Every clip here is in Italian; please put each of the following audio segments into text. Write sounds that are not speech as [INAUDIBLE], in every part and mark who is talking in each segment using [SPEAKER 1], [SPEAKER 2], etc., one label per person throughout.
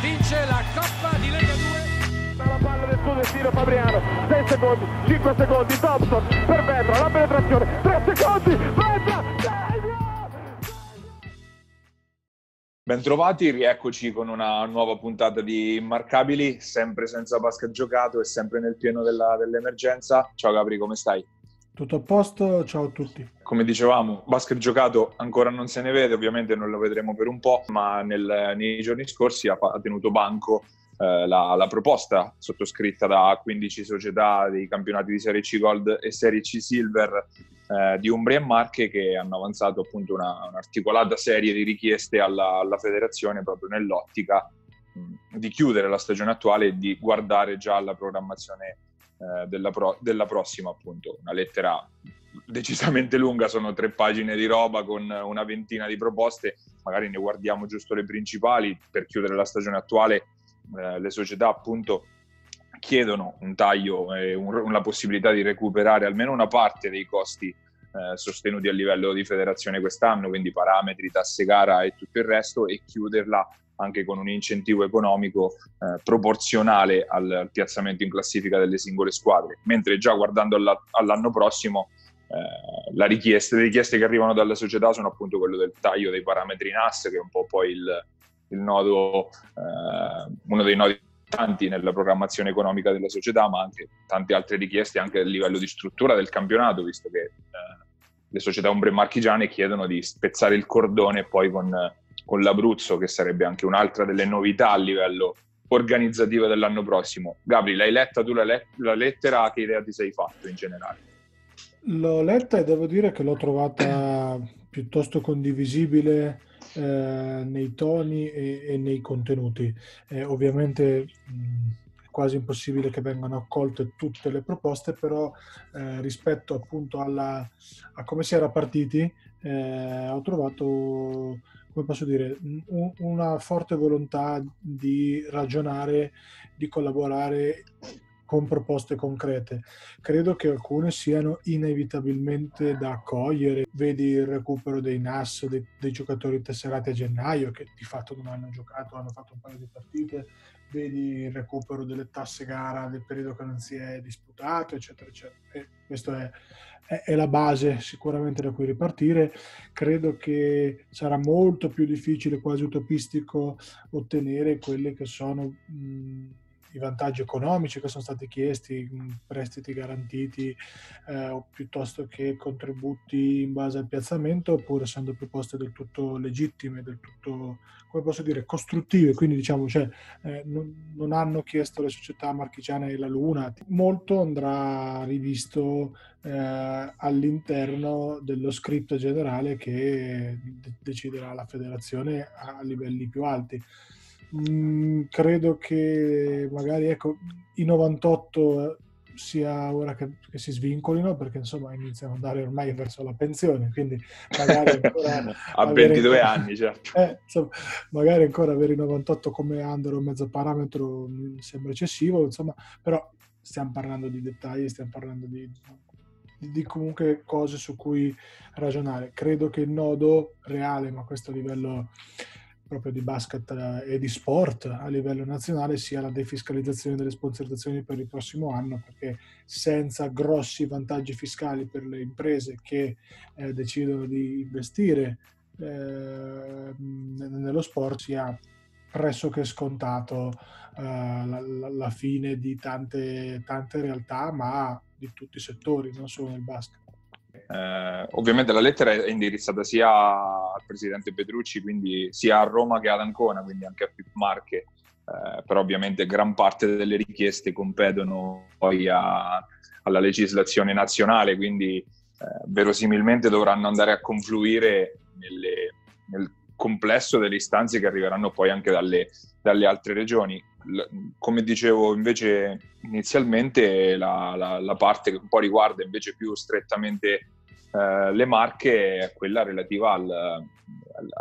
[SPEAKER 1] vince la Coppa di Lega 2.
[SPEAKER 2] La palla del suo destino Fabriano, 6 secondi, 5 secondi, Thompson per Vetra, la penetrazione, 3 secondi, Vetra,
[SPEAKER 3] Bentrovati, rieccoci con una nuova puntata di Immarcabili, sempre senza basket giocato e sempre nel pieno della, dell'emergenza. Ciao Gabri, come stai?
[SPEAKER 4] Tutto a posto, ciao a tutti.
[SPEAKER 3] Come dicevamo, basket giocato ancora non se ne vede, ovviamente non lo vedremo per un po', ma nel, nei giorni scorsi ha, ha tenuto banco eh, la, la, proposta sottoscritta da 15 società dei campionati di Serie C Gold e Serie C Silver eh, di Umbria e Marche che hanno avanzato appunto una, un'articolata serie di richieste alla, alla federazione proprio nell'ottica mh, di chiudere la stagione attuale e di guardare già alla programmazione eh, della, pro, della prossima appunto. Una lettera decisamente lunga, sono tre pagine di roba con una ventina di proposte, magari ne guardiamo giusto le principali per chiudere la stagione attuale. Eh, le società appunto chiedono un taglio e un, la possibilità di recuperare almeno una parte dei costi eh, sostenuti a livello di federazione quest'anno, quindi parametri, tasse gara e tutto il resto, e chiuderla anche con un incentivo economico eh, proporzionale al, al, piazzamento in classifica delle singole squadre. Mentre già guardando alla, all'anno prossimo, eh, richiesta, le richieste che arrivano dalle società sono appunto quello del taglio dei parametri NAS, che è un po' poi il, il nodo, eh, uno dei nodi tanti nella programmazione economica della società, ma anche tante altre richieste anche a livello di struttura del campionato, visto che eh, le società ombre marchigiane chiedono di spezzare il cordone poi con, con l'Abruzzo, che sarebbe anche un'altra delle novità a livello organizzativo dell'anno prossimo. Gabri, l'hai letta tu la, let- la lettera? Che idea ti sei fatto in generale?
[SPEAKER 4] L'ho letta e devo dire che l'ho trovata piuttosto condivisibile eh, nei toni e, e, nei contenuti. Eh, ovviamente mh, è quasi impossibile che vengano accolte tutte le proposte, però eh, rispetto appunto alla, a come si era partiti, eh, ho trovato come posso dire, un, una forte volontà di ragionare, di collaborare con proposte concrete. Credo che alcune siano inevitabilmente da accogliere. Vedi il recupero dei NAS, dei, dei, giocatori tesserati a gennaio, che di fatto non hanno giocato, hanno fatto un paio di partite. Vedi il recupero delle tasse gara del periodo che non si è disputato, eccetera, eccetera. E questa è, è, è, la base sicuramente da cui ripartire. Credo che sarà molto più difficile, quasi utopistico, ottenere quelle che sono... Mh, i vantaggi economici che sono stati chiesti, prestiti garantiti eh, o piuttosto che contributi in base al piazzamento, oppure essendo proposte del tutto legittime, del tutto, come posso dire, costruttive, quindi diciamo, cioè, eh, non, non, hanno chiesto le società marchigiane la luna, molto andrà rivisto eh, all'interno dello scritto generale che de- deciderà la federazione a livelli più alti. Mm, credo che magari ecco, i 98 sia ora che, che, si svincolino perché insomma iniziano ad andare ormai verso la pensione quindi magari [LAUGHS] ancora
[SPEAKER 3] a 22 [LAUGHS] anni certo.
[SPEAKER 4] Eh, insomma, magari ancora avere i 98 come under o mezzo parametro mi sembra eccessivo insomma però stiamo parlando di dettagli stiamo parlando di, di, di comunque cose su cui ragionare. Credo che il nodo reale ma questo a livello proprio di basket eh, e di sport a livello nazionale sia la defiscalizzazione delle sponsorizzazioni per il prossimo anno, perché senza grossi vantaggi fiscali per le imprese che eh, decidono di investire eh, nello sport sia pressoché scontato eh, la, la, fine di tante, tante realtà, ma di tutti i settori, non solo nel basket.
[SPEAKER 3] Eh, ovviamente la lettera è indirizzata sia al presidente Petrucci, quindi sia a Roma che ad Ancona, quindi anche a Pip Marche, eh, però ovviamente gran parte delle richieste competono poi a, alla legislazione nazionale, quindi eh, verosimilmente dovranno andare a confluire nelle, nel complesso delle istanze che arriveranno poi anche dalle, dalle altre regioni. L- come dicevo invece inizialmente, la, la, la, parte che un po' riguarda invece più strettamente eh, le marche è quella relativa al,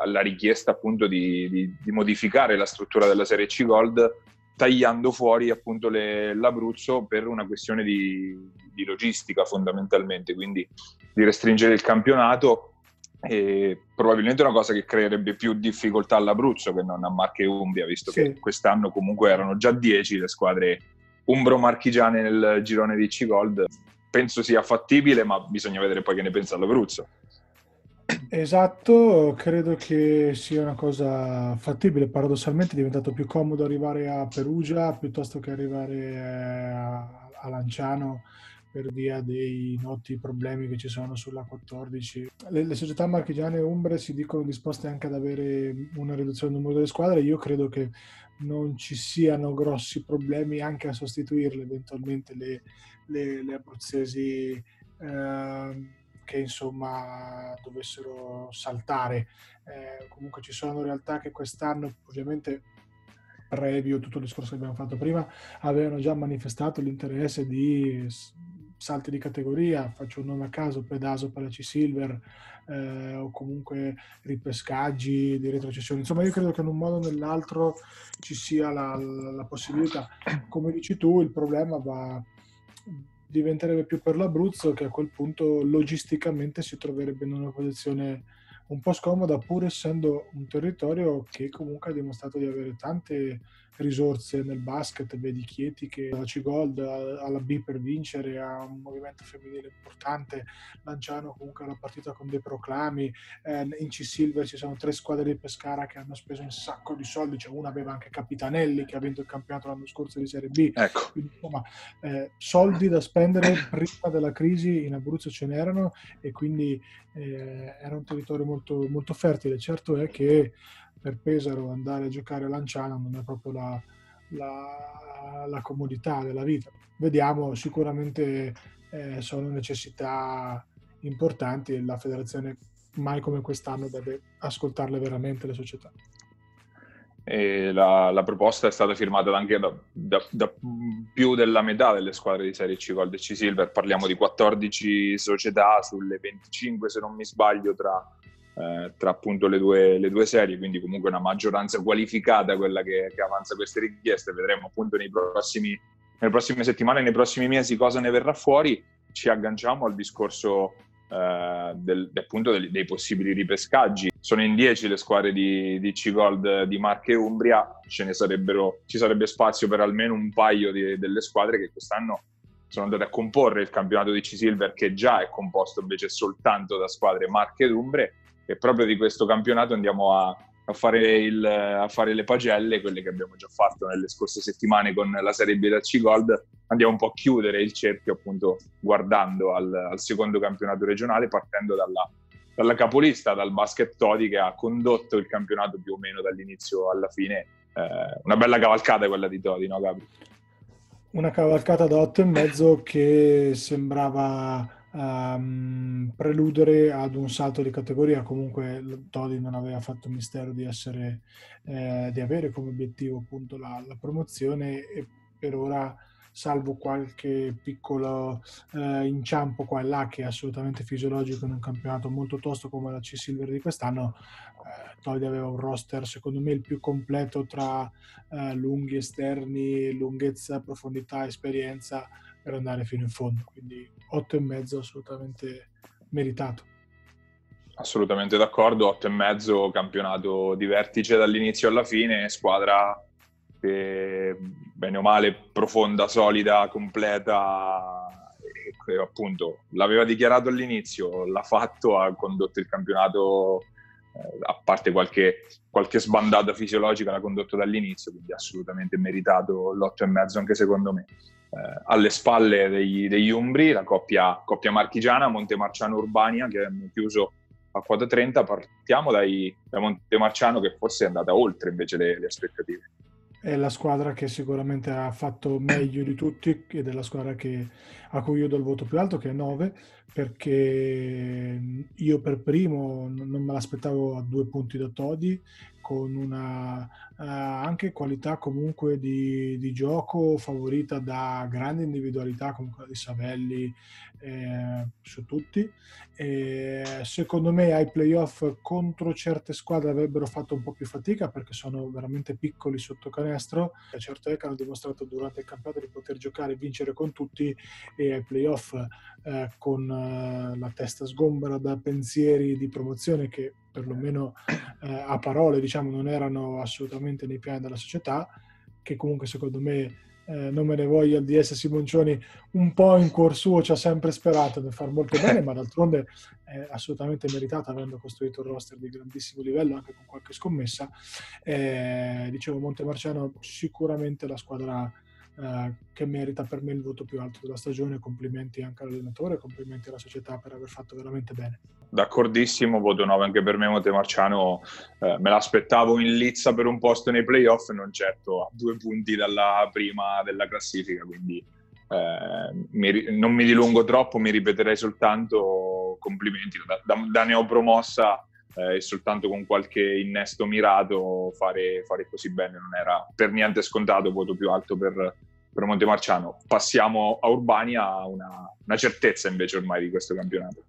[SPEAKER 3] alla richiesta appunto di, di, di, modificare la struttura della Serie C Gold tagliando fuori appunto le, l'Abruzzo per una questione di, di logistica fondamentalmente, quindi di restringere il campionato e probabilmente una cosa che creerebbe più difficoltà all'Abruzzo che non a Marche e Umbria, visto sì. che quest'anno comunque erano già 10 le squadre umbro-marchigiane nel girone di C-Gold. Penso sia fattibile, ma bisogna vedere poi che ne pensa l'Abruzzo.
[SPEAKER 4] Esatto, credo che sia una cosa fattibile. Paradossalmente è diventato più comodo arrivare a Perugia piuttosto che arrivare a, a Lanciano per via dei noti problemi che ci sono sulla 14. Le, le, società marchigiane e umbre si dicono disposte anche ad avere una riduzione del numero delle squadre. Io credo che non ci siano grossi problemi anche a sostituirle eventualmente le, le, le abruzzesi. Eh, che insomma dovessero saltare. Eh, comunque ci sono realtà che quest'anno ovviamente previo tutto il discorso che abbiamo fatto prima avevano già manifestato l'interesse di salti di categoria, faccio un nome a caso, Pedaso, Palaci Silver eh, o comunque ripescaggi di retrocessione. Insomma, io credo che in un modo o nell'altro ci sia la, la, la possibilità. Come dici tu, il problema va diventerebbe più per l'Abruzzo che a quel punto logisticamente si troverebbe in una posizione un po' scomoda pur essendo un territorio che comunque ha dimostrato di avere tante risorse nel basket, vedi Chieti che da C-Gold alla B per vincere, ha un movimento femminile importante, Lanciano comunque la partita con dei proclami, eh, in C-Silver ci sono tre squadre di Pescara che hanno speso un sacco di soldi, cioè una aveva anche Capitanelli che ha vinto il campionato l'anno scorso di Serie B,
[SPEAKER 3] ecco.
[SPEAKER 4] Quindi, insomma eh, soldi da spendere prima della crisi in Abruzzo ce n'erano e quindi eh, era un territorio molto, molto fertile, certo è che per Pesaro andare a giocare a Lanciano non è proprio la, la, la comodità della vita. Vediamo, sicuramente eh, sono necessità importanti e la federazione mai come quest'anno deve ascoltarle veramente le società.
[SPEAKER 3] La, la, proposta è stata firmata anche da, da, da, più della metà delle squadre di Serie C Gold e C Silver, parliamo di 14 società sulle 25 se non mi sbaglio tra eh, tra appunto le due, le due, serie, quindi comunque una maggioranza qualificata quella che, che avanza queste richieste. Vedremo appunto nei prossimi, nelle prossime settimane, nei prossimi mesi cosa ne verrà fuori. Ci agganciamo al discorso eh, del, appunto dei, dei, possibili ripescaggi. Sono in 10 le squadre di, di C-Gold di Marche e Umbria, ce ne sarebbero, ci sarebbe spazio per almeno un paio di, delle squadre che quest'anno sono andate a comporre il campionato di C-Silver che già è composto invece soltanto da squadre Marche ed Umbre e proprio di questo campionato andiamo a, a, fare il, a, fare le pagelle, quelle che abbiamo già fatto nelle scorse settimane con la Serie B da C-Gold, andiamo un po' a chiudere il cerchio appunto guardando al, al secondo campionato regionale partendo dalla, dalla, capolista, dal basket Todi che ha condotto il campionato più o meno dall'inizio alla fine. Eh, una bella cavalcata quella di Todi, no Gabri?
[SPEAKER 4] Una cavalcata da otto e mezzo che sembrava um, preludere ad un salto di categoria. Comunque Todi non aveva fatto mistero di, essere, eh, di avere come obiettivo appunto la, la, promozione e per ora salvo qualche piccolo eh, inciampo qua e là che è assolutamente fisiologico in un campionato molto tosto come la C-Silver di quest'anno, eh, Todi aveva un roster secondo me il più completo tra eh, lunghi esterni, lunghezza, profondità, esperienza per andare fino in fondo. Quindi 8 e mezzo assolutamente meritato.
[SPEAKER 3] Assolutamente d'accordo, 8 e mezzo campionato di vertice dall'inizio alla fine, squadra che bene o male profonda, solida, completa e appunto l'aveva dichiarato all'inizio, l'ha fatto, ha condotto il campionato eh, a parte qualche, qualche sbandata fisiologica l'ha condotto dall'inizio, quindi assolutamente meritato l'8 e mezzo anche secondo me eh, alle spalle degli, degli, Umbri, la coppia, coppia marchigiana, Montemarciano-Urbania, che hanno chiuso a quota 30. Partiamo dai, da Montemarciano, che forse è andata oltre invece le, le aspettative
[SPEAKER 4] è la squadra che sicuramente ha fatto meglio di tutti ed è la squadra che, a cui io do il voto più alto, che è 9, perché io per primo non me l'aspettavo a due punti da Todi, con una uh, anche qualità comunque di, di, gioco favorita da grandi individualità come quella di Savelli eh, su tutti. E secondo me ai playoff contro certe squadre avrebbero fatto un po' più fatica perché sono veramente piccoli sotto canestro. Certo è che hanno dimostrato durante il campionato di poter giocare e vincere con tutti e ai playoff eh, con eh, la testa sgombera da pensieri di promozione che perlomeno eh, a parole diciamo non erano assolutamente nei piani della società che comunque secondo me eh, non me ne voglia il DS Simoncioni, un po' in cuor suo ci ha sempre sperato di far molto bene, ma d'altronde è assolutamente meritato avendo costruito un roster di grandissimo livello anche con qualche scommessa. Eh, dicevo, Montemarciano sicuramente la squadra eh, che merita per me il voto più alto della stagione. Complimenti anche all'allenatore, complimenti alla società per aver fatto veramente bene.
[SPEAKER 3] D'accordissimo, voto 9 anche per me Montemarciano. Eh, me l'aspettavo in lizza per un posto nei playoff, non certo a due punti dalla prima della classifica, quindi eh, mi, non mi dilungo troppo, mi ripeterei soltanto complimenti da, da, da neopromossa eh, e soltanto con qualche innesto mirato fare, fare, così bene non era per niente scontato, voto più alto per, per Montemarciano. Passiamo a Urbania, una, una certezza invece ormai di questo campionato.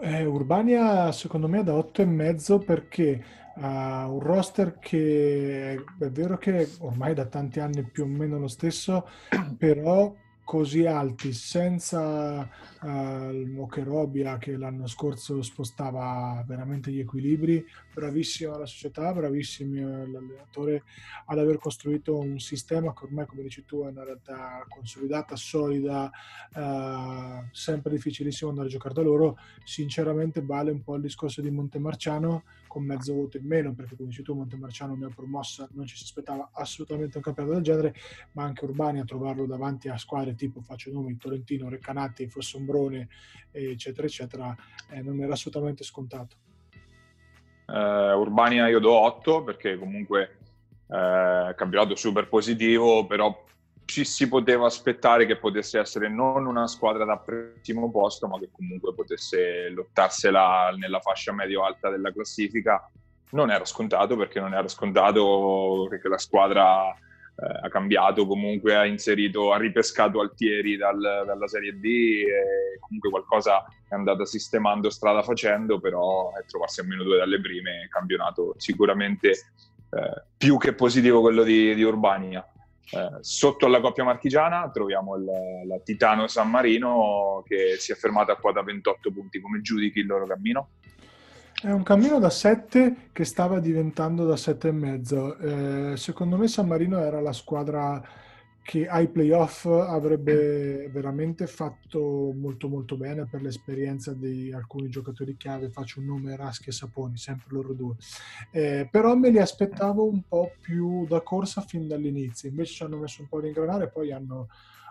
[SPEAKER 4] Eh, Urbania secondo me è da 8,5 perché ha un roster che è vero che ormai da tanti anni più o meno lo stesso, però così alti senza uh, il Mocherobia che l'anno scorso spostava veramente gli equilibri, bravissima la società, bravissimo l'allenatore ad aver costruito un sistema che ormai come dici tu è una realtà consolidata, solida, uh, sempre difficilissimo andare a giocare da loro, sinceramente vale un po' il discorso di Montemarciano con mezzo voto in meno, perché come dici tu Montemarciano ne ha promossa, non ci si aspettava assolutamente un campionato del genere, ma anche Urbani a trovarlo davanti a squadre tipo, faccio nomi, Tolentino, Reccanati, Fossombrone, eccetera, eccetera, eh, non era assolutamente scontato.
[SPEAKER 3] Uh, Urbania io do 8 perché comunque uh, campionato super positivo, però ci si poteva aspettare che potesse essere non una squadra da primo posto, ma che comunque potesse lottarsela nella fascia medio-alta della classifica. Non era scontato perché non era scontato perché la squadra eh, ha cambiato, comunque ha inserito, ha ripescato Altieri dal, dalla Serie D e comunque qualcosa è andata sistemando strada facendo, però è trovarsi a meno due dalle prime, campionato sicuramente eh, più che positivo quello di, di Urbania. Eh, sotto alla coppia marchigiana troviamo il, la Titano San Marino che si è fermata a quota 28 punti. Come giudichi il loro cammino?
[SPEAKER 4] È un cammino da 7 che stava diventando da 7,5. Eh, secondo me San Marino era la squadra che ai playoff avrebbe veramente fatto molto molto bene per l'esperienza di alcuni giocatori chiave, faccio un nome Raschi e Saponi, sempre loro due, eh, però me li aspettavo un po' più da corsa fin dall'inizio, invece ci hanno messo un po' a ingranare e poi hanno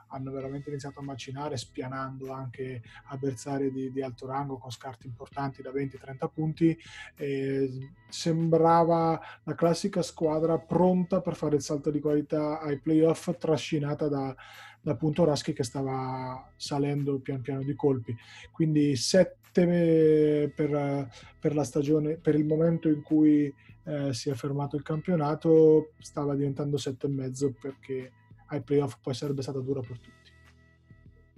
[SPEAKER 4] hanno veramente iniziato a macinare, spianando anche avversari di, di alto rango con scarti importanti da 20-30 punti. E sembrava la classica squadra pronta per fare il salto di qualità ai playoff, trascinata da, da Punto Raschi che stava salendo pian piano di colpi. Quindi 7 per, per la stagione, per il momento in cui eh, si è fermato il campionato, stava diventando 7,5 perché ai playoff poi sarebbe stata dura per tutti.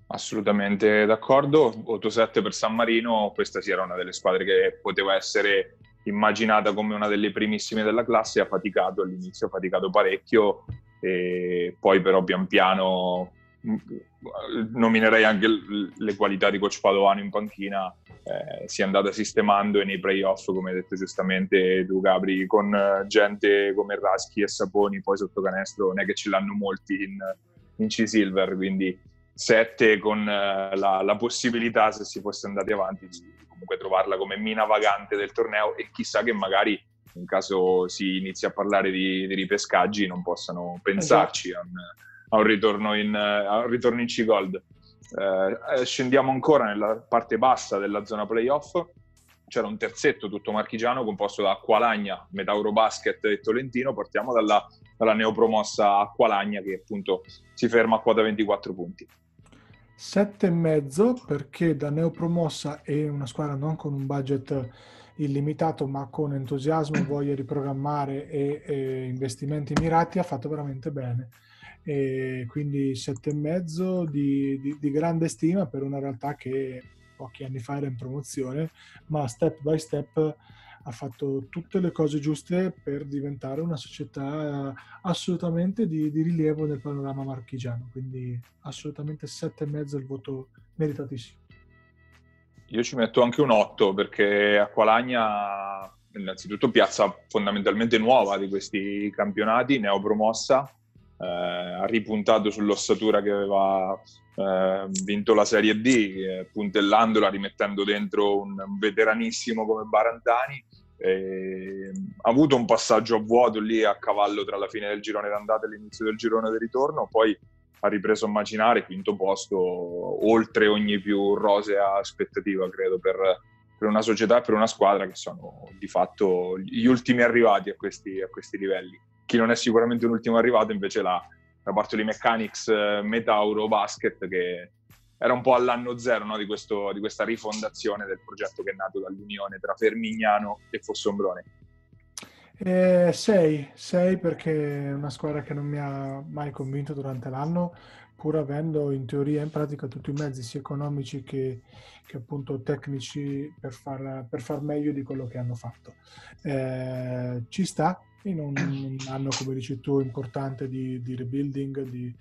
[SPEAKER 3] Assolutamente d'accordo, voto 7 per San Marino, questa sì era una delle squadre che poteva essere immaginata come una delle primissime della classe, ha faticato all'inizio, ha faticato parecchio. E poi però pian piano mm, nominerei anche le qualità di coach Padovano in panchina, eh, si è andata sistemando e nei playoff, come hai detto giustamente tu Gabri, con gente come Raschi e Saponi, poi sotto canestro non è che ce l'hanno molti in, in C-Silver, quindi 7 con uh, la, la, possibilità, se si fosse andati avanti, di comunque trovarla come mina vagante del torneo e chissà che magari in caso si inizi a parlare di, di ripescaggi non possano pensarci esatto. a, un, a, un, ritorno in, a un ritorno in C-Gold. Eh, scendiamo ancora nella parte bassa della zona playoff. C'era un terzetto tutto marchigiano composto da Acqualagna, metà Eurobasket e Tolentino. Partiamo dalla, dalla neopromossa Acqualagna che appunto si ferma a quota 24 punti.
[SPEAKER 4] Sette e mezzo perché da neopromossa e una squadra non con un budget illimitato ma con entusiasmo, voglia di programmare e, e investimenti mirati ha fatto veramente bene. E quindi sette e mezzo di, di, di grande stima per una realtà che pochi anni fa era in promozione, ma step by step ha fatto tutte le cose giuste per diventare una società assolutamente di, di rilievo nel panorama marchigiano. Quindi assolutamente 7,5 il voto meritatissimo.
[SPEAKER 3] Io ci metto anche un 8 perché Acqualagna innanzitutto piazza fondamentalmente nuova di questi campionati, neopromossa, eh, ha ripuntato sull'ossatura che aveva eh, vinto la Serie D, eh, puntellandola, rimettendo dentro un veteranissimo come Barantani. E, ha avuto un passaggio a vuoto lì a cavallo tra la fine del girone d'andata e l'inizio del girone di ritorno, poi ha ripreso a macinare, quinto posto, oltre ogni più rosea aspettativa, credo, per, per una società e per una squadra che sono di fatto gli ultimi arrivati a questi, a questi livelli. Chi non è sicuramente un ultimo arrivato invece la, la Bartoli Mechanics eh, Metauro Basket che era un po' all'anno zero no, di, questo, di, questa rifondazione del progetto che è nato dall'unione tra Fermignano e Fossombrone.
[SPEAKER 4] Eh, sei, sei perché è una squadra che non mi ha mai convinto durante l'anno, pur avendo in teoria e in pratica tutti i mezzi sia economici che, che appunto tecnici per far, per far, meglio di quello che hanno fatto. Eh, ci sta, in un, anno, come dici tu, importante di, di rebuilding, di,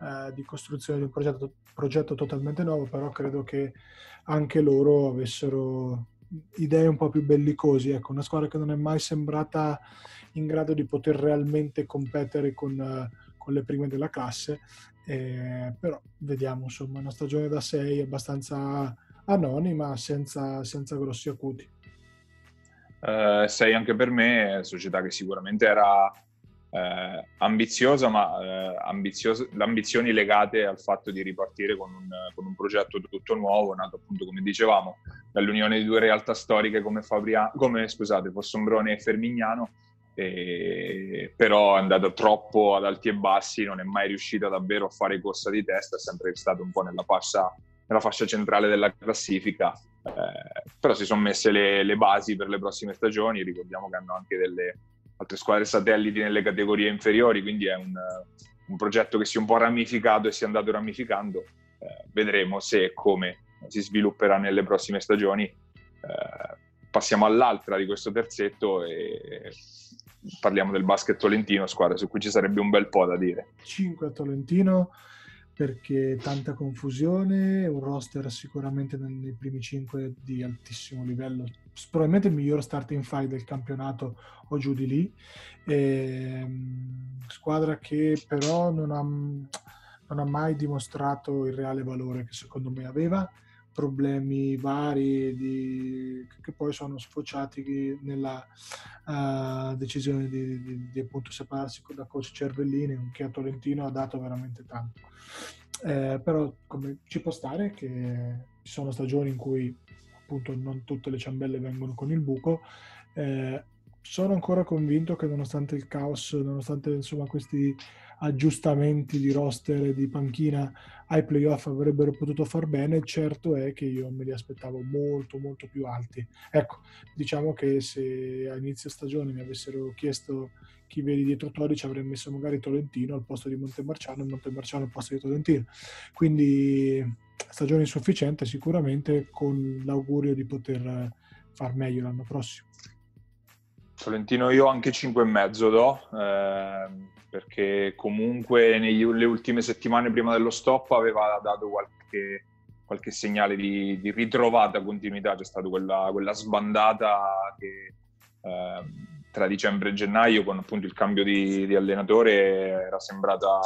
[SPEAKER 4] uh, di, costruzione di un progetto, progetto, totalmente nuovo, però credo che anche loro avessero idee un po' più bellicosi. Ecco, una squadra che non è mai sembrata in grado di poter realmente competere con, uh, con le prime della classe, eh, però vediamo, insomma, una stagione da 6 abbastanza anonima, senza, senza grossi acuti.
[SPEAKER 3] 6 uh, anche per me, società che sicuramente era eh, ambiziosa, ma eh, ambiziosa, ambizioni legate al fatto di ripartire con un, con un, progetto tutto nuovo, nato appunto, come dicevamo, dall'unione di due realtà storiche come, Fabria, come scusate, Fossombrone e Fermignano, e, però è andata troppo ad alti e bassi, non è mai riuscita davvero a fare corsa di testa, è sempre stato un po' nella fascia, nella fascia centrale della classifica eh, però si sono messe le, le, basi per le prossime stagioni, ricordiamo che hanno anche delle altre squadre satelliti nelle categorie inferiori, quindi è un, un progetto che si è un po' ramificato e si è andato ramificando, eh, vedremo se e come si svilupperà nelle prossime stagioni. Eh, passiamo all'altra di questo terzetto e parliamo del basket tolentino, squadra su cui ci sarebbe un bel po' da dire.
[SPEAKER 4] 5 a Tolentino, perché tanta confusione, un roster sicuramente nei primi 5 di altissimo livello, probabilmente il miglior starting five del campionato o giù di lì, e, ehm, squadra che però non ha, non ha mai dimostrato il reale valore che secondo me aveva, problemi vari di, che poi sono sfociati nella uh, decisione di, di, di, appunto separarsi da coach Cervellini che a Tolentino ha dato veramente tanto. Eh, però come ci può stare che ci sono stagioni in cui appunto non tutte le ciambelle vengono con il buco eh, sono ancora convinto che nonostante il caos nonostante insomma questi aggiustamenti di roster e di panchina ai playoff avrebbero potuto far bene, certo è che io me li aspettavo molto molto più alti. Ecco, diciamo che se a inizio stagione mi avessero chiesto chi vedi dietro Tori ci avrei messo magari Tolentino al posto di Montemarciano e Montemarciano al posto di Tolentino. Quindi stagione insufficiente sicuramente con l'augurio di poter far meglio l'anno prossimo.
[SPEAKER 3] Tolentino io anche 5,5 do, eh, perché comunque nelle ultime settimane prima dello stop aveva dato qualche, qualche segnale di, di, ritrovata continuità, c'è stata quella, quella sbandata che eh, tra dicembre e gennaio con appunto il cambio di, di, allenatore era sembrata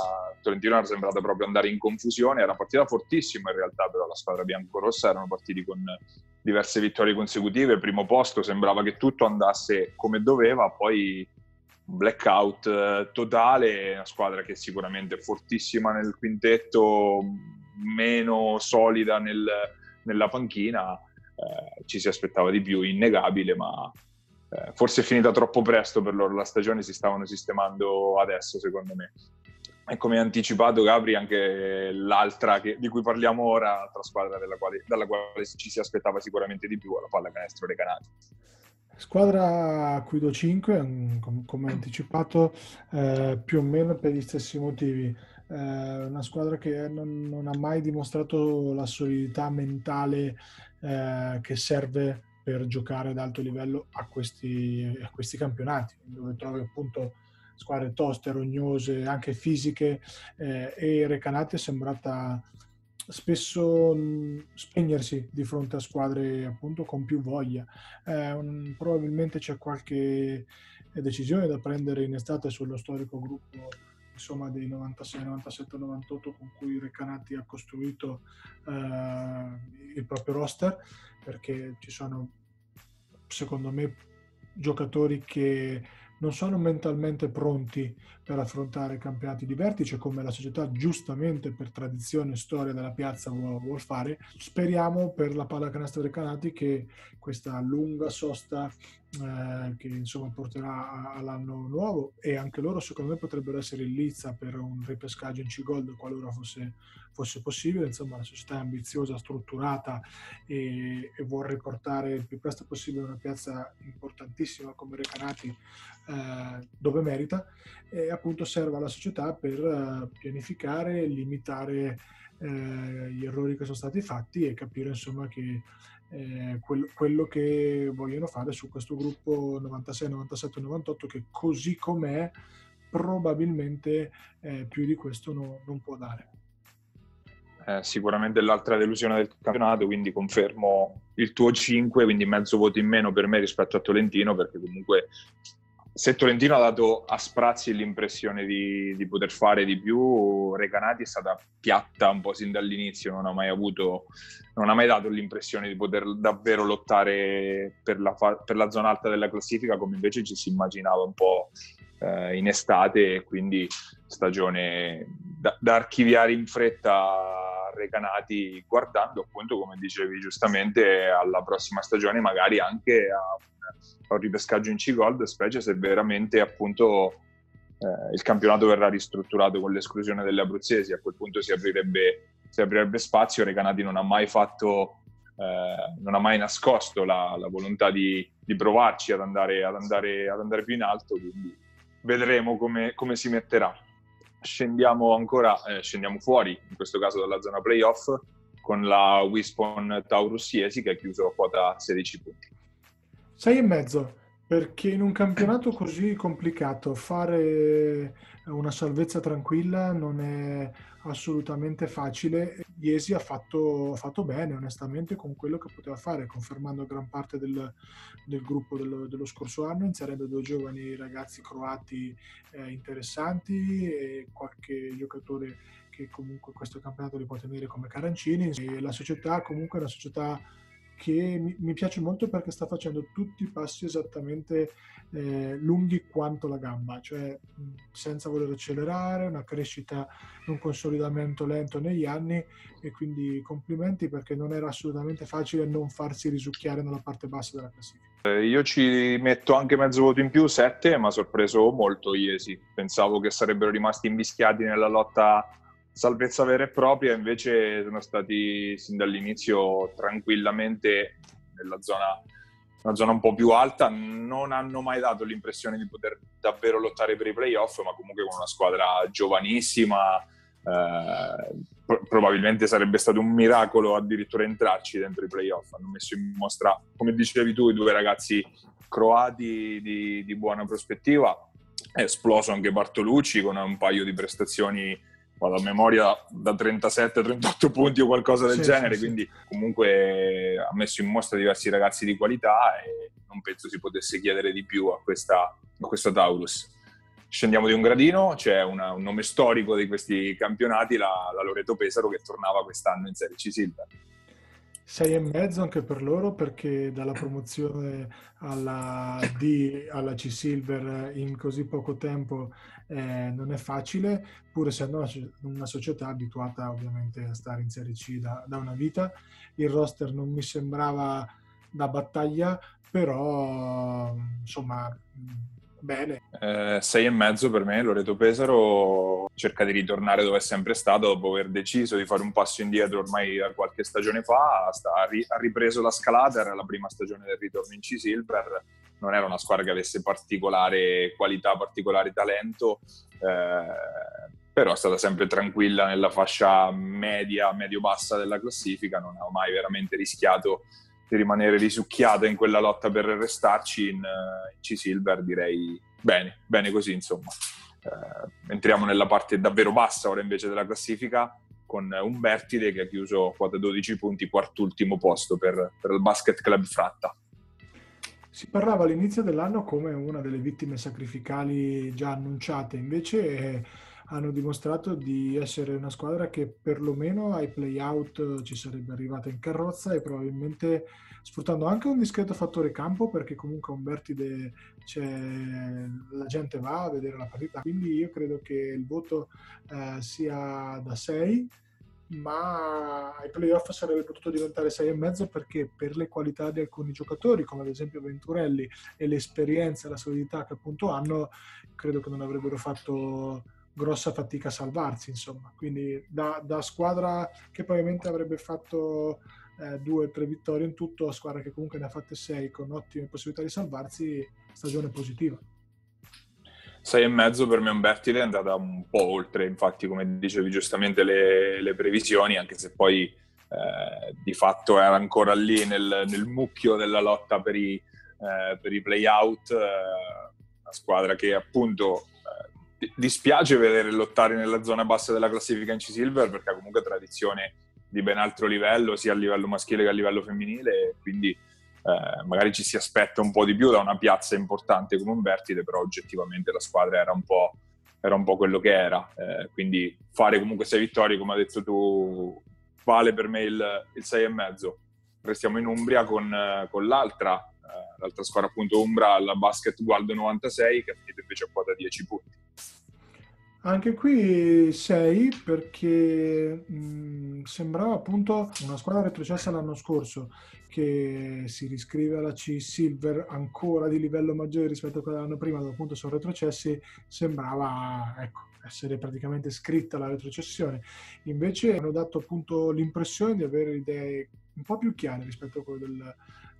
[SPEAKER 3] Tolentino era sembrata proprio andare in confusione era partita fortissima in realtà però la squadra biancorossa erano partiti con diverse vittorie consecutive primo posto sembrava che tutto andasse come doveva poi blackout eh, totale una squadra che sicuramente è fortissima nel quintetto meno solida nel, nella panchina eh, ci si aspettava di più innegabile ma eh, forse è finita troppo presto per loro la stagione, si stavano sistemando adesso secondo me. E come anticipato Gabri anche l'altra che, di cui parliamo ora, l'altra squadra quale, dalla quale ci si aspettava sicuramente di più, la pallacanestro dei Canati.
[SPEAKER 4] Squadra a cui do 5, come anticipato, eh, più o meno per gli stessi motivi. Eh, una squadra che non, non, ha mai dimostrato la solidità mentale eh, che serve per giocare ad alto livello a questi, a questi campionati, dove trovi appunto squadre toste, rognose, anche fisiche eh, e Recanati è sembrata spesso mh, spegnersi di fronte a squadre appunto con più voglia. Eh, un, probabilmente c'è qualche decisione da prendere in estate sullo storico gruppo insomma dei 96, 97, 98 con cui Recanati ha costruito eh, il proprio roster perché ci sono secondo me giocatori che non sono mentalmente pronti per affrontare campionati di vertice come la società giustamente per tradizione e storia della piazza vuole, vuol fare. Speriamo per la pallacanestro dei Canati che questa lunga sosta eh, che insomma porterà all'anno nuovo e anche loro secondo me potrebbero essere in lizza per un ripescaggio in C-Gold qualora fosse, fosse possibile. Insomma la società è ambiziosa, strutturata e, e vuole riportare il più presto possibile una piazza importantissima come Recanati eh, dove merita e appunto serve alla società per uh, pianificare, limitare eh, gli errori che sono stati fatti e capire insomma che eh, quello, quello, che vogliono fare su questo gruppo 96, 97, 98 che così com'è probabilmente eh, più di questo no, non può dare.
[SPEAKER 3] Eh, sicuramente l'altra delusione del campionato, quindi confermo il tuo 5, quindi mezzo voto in meno per me rispetto a Tolentino, perché comunque se Tolentino ha dato a sprazzi l'impressione di, di, poter fare di più, Recanati è stata piatta un po' sin dall'inizio, non ha mai avuto, non ha mai dato l'impressione di poter davvero lottare per la, per la zona alta della classifica come invece ci si immaginava un po' eh, in estate e quindi stagione da, da archiviare in fretta Recanati guardando appunto come dicevi giustamente alla prossima stagione magari anche a a un ripescaggio in C-Gold, specie se veramente appunto eh, il campionato verrà ristrutturato con l'esclusione delle abruzzesi, a quel punto si aprirebbe, si aprirebbe spazio, Recanati non ha mai fatto, eh, non ha mai nascosto la, la volontà di, di, provarci ad andare, ad, andare, ad andare, più in alto, quindi vedremo come, come si metterà. Scendiamo ancora, eh, scendiamo fuori, in questo caso dalla zona playoff, con la Wispon Taurus Iesi che ha chiuso a quota 16 punti.
[SPEAKER 4] Sei e mezzo, perché in un campionato così complicato fare una salvezza tranquilla non è assolutamente facile. Iesi ha fatto, fatto bene, onestamente, con quello che poteva fare, confermando gran parte del, del gruppo dello, dello, scorso anno, inserendo due giovani ragazzi croati eh, interessanti e qualche giocatore che comunque questo campionato li può tenere come Carancini. E la società comunque è una società che mi, mi, piace molto perché sta facendo tutti i passi esattamente eh, lunghi quanto la gamba, cioè senza voler accelerare, una crescita, un consolidamento lento negli anni e quindi complimenti perché non era assolutamente facile non farsi risucchiare nella parte bassa della classifica.
[SPEAKER 3] Eh, io ci metto anche mezzo voto in più, 7, ma sorpreso molto Iesi. Pensavo che sarebbero rimasti invischiati nella lotta salvezza vera e propria, invece sono stati sin dall'inizio tranquillamente nella zona, una zona un po' più alta, non hanno mai dato l'impressione di poter davvero lottare per i playoff, ma comunque con una squadra giovanissima, eh, probabilmente sarebbe stato un miracolo addirittura entrarci dentro i playoff. Hanno messo in mostra, come dicevi tu, i due ragazzi croati di, di buona prospettiva. È esploso anche Bartolucci con un paio di prestazioni vado a memoria da 37-38 punti o qualcosa del sì, genere, sì, quindi sì. comunque ha messo in mostra diversi ragazzi di qualità e non penso si potesse chiedere di più a questa, a questa Taurus. Scendiamo di un gradino, c'è una, un nome storico di questi campionati, la, la Loreto Pesaro che tornava quest'anno in Serie C Silver.
[SPEAKER 4] Sei e mezzo anche per loro perché dalla promozione alla D alla C Silver in così poco tempo eh, non è facile, pur essendo una, una, società abituata ovviamente a stare in Serie C da, da, una vita. Il roster non mi sembrava da battaglia, però insomma Bene.
[SPEAKER 3] Eh, sei e mezzo per me, Loreto Pesaro cerca di ritornare dove è sempre stato dopo aver deciso di fare un passo indietro ormai qualche stagione fa, sta, ha ripreso la scalata, era la prima stagione del ritorno in C-Silver, non era una squadra che avesse particolare qualità, particolare talento, eh, però è stata sempre tranquilla nella fascia media, medio-bassa della classifica, non ha mai veramente rischiato di rimanere risucchiata in quella lotta per restarci in, in C-Silver, direi bene, bene così insomma. Eh, entriamo nella parte davvero bassa ora invece della classifica con un Bertide che ha chiuso quota 12 punti, quart'ultimo posto per, per il Basket Club Fratta.
[SPEAKER 4] Si parlava all'inizio dell'anno come una delle vittime sacrificali già annunciate, invece eh, hanno dimostrato di essere una squadra che perlomeno ai play-out ci sarebbe arrivata in carrozza e probabilmente sfruttando anche un discreto fattore campo perché comunque a Umbertide la gente va a vedere la partita, quindi io credo che il voto eh, sia da 6 ma ai playoff sarebbe potuto diventare 6,5 perché per le qualità di alcuni giocatori, come ad esempio Venturelli, e l'esperienza e la solidità che appunto hanno, credo che non avrebbero fatto grossa fatica a salvarsi, insomma. Quindi da, da squadra che probabilmente avrebbe fatto eh, due o tre vittorie in tutto, a squadra che comunque ne ha fatte sei con ottime possibilità di salvarsi, stagione positiva.
[SPEAKER 3] Sei e mezzo per me Umbertide è andata un po' oltre, infatti come dicevi giustamente le, le previsioni, anche se poi eh, di fatto era ancora lì nel, nel mucchio della lotta per i, eh, per i play-out, eh, una squadra che appunto dispiace vedere lottare nella zona bassa della classifica in C-Silver perché ha comunque tradizione di ben altro livello, sia a livello maschile che a livello femminile, quindi eh, magari ci si aspetta un po' di più da una piazza importante come un vertide, però oggettivamente la squadra era un po', era un po quello che era. Eh, quindi fare comunque sei vittorie, come hai detto tu, vale per me il, il mezzo. Restiamo in Umbria con, con l'altra, eh, l'altra squadra appunto Umbra, la Basket Gualdo 96, che ha finito invece a quota 10 punti.
[SPEAKER 4] Anche qui 6 perché mh, sembrava appunto una squadra retrocessa l'anno scorso che si riscrive alla C Silver ancora di livello maggiore rispetto a quella dell'anno prima, dove appunto sono retrocessi, sembrava ecco, essere praticamente scritta la retrocessione. Invece hanno dato appunto l'impressione di avere idee un po' più chiare rispetto a quelle del,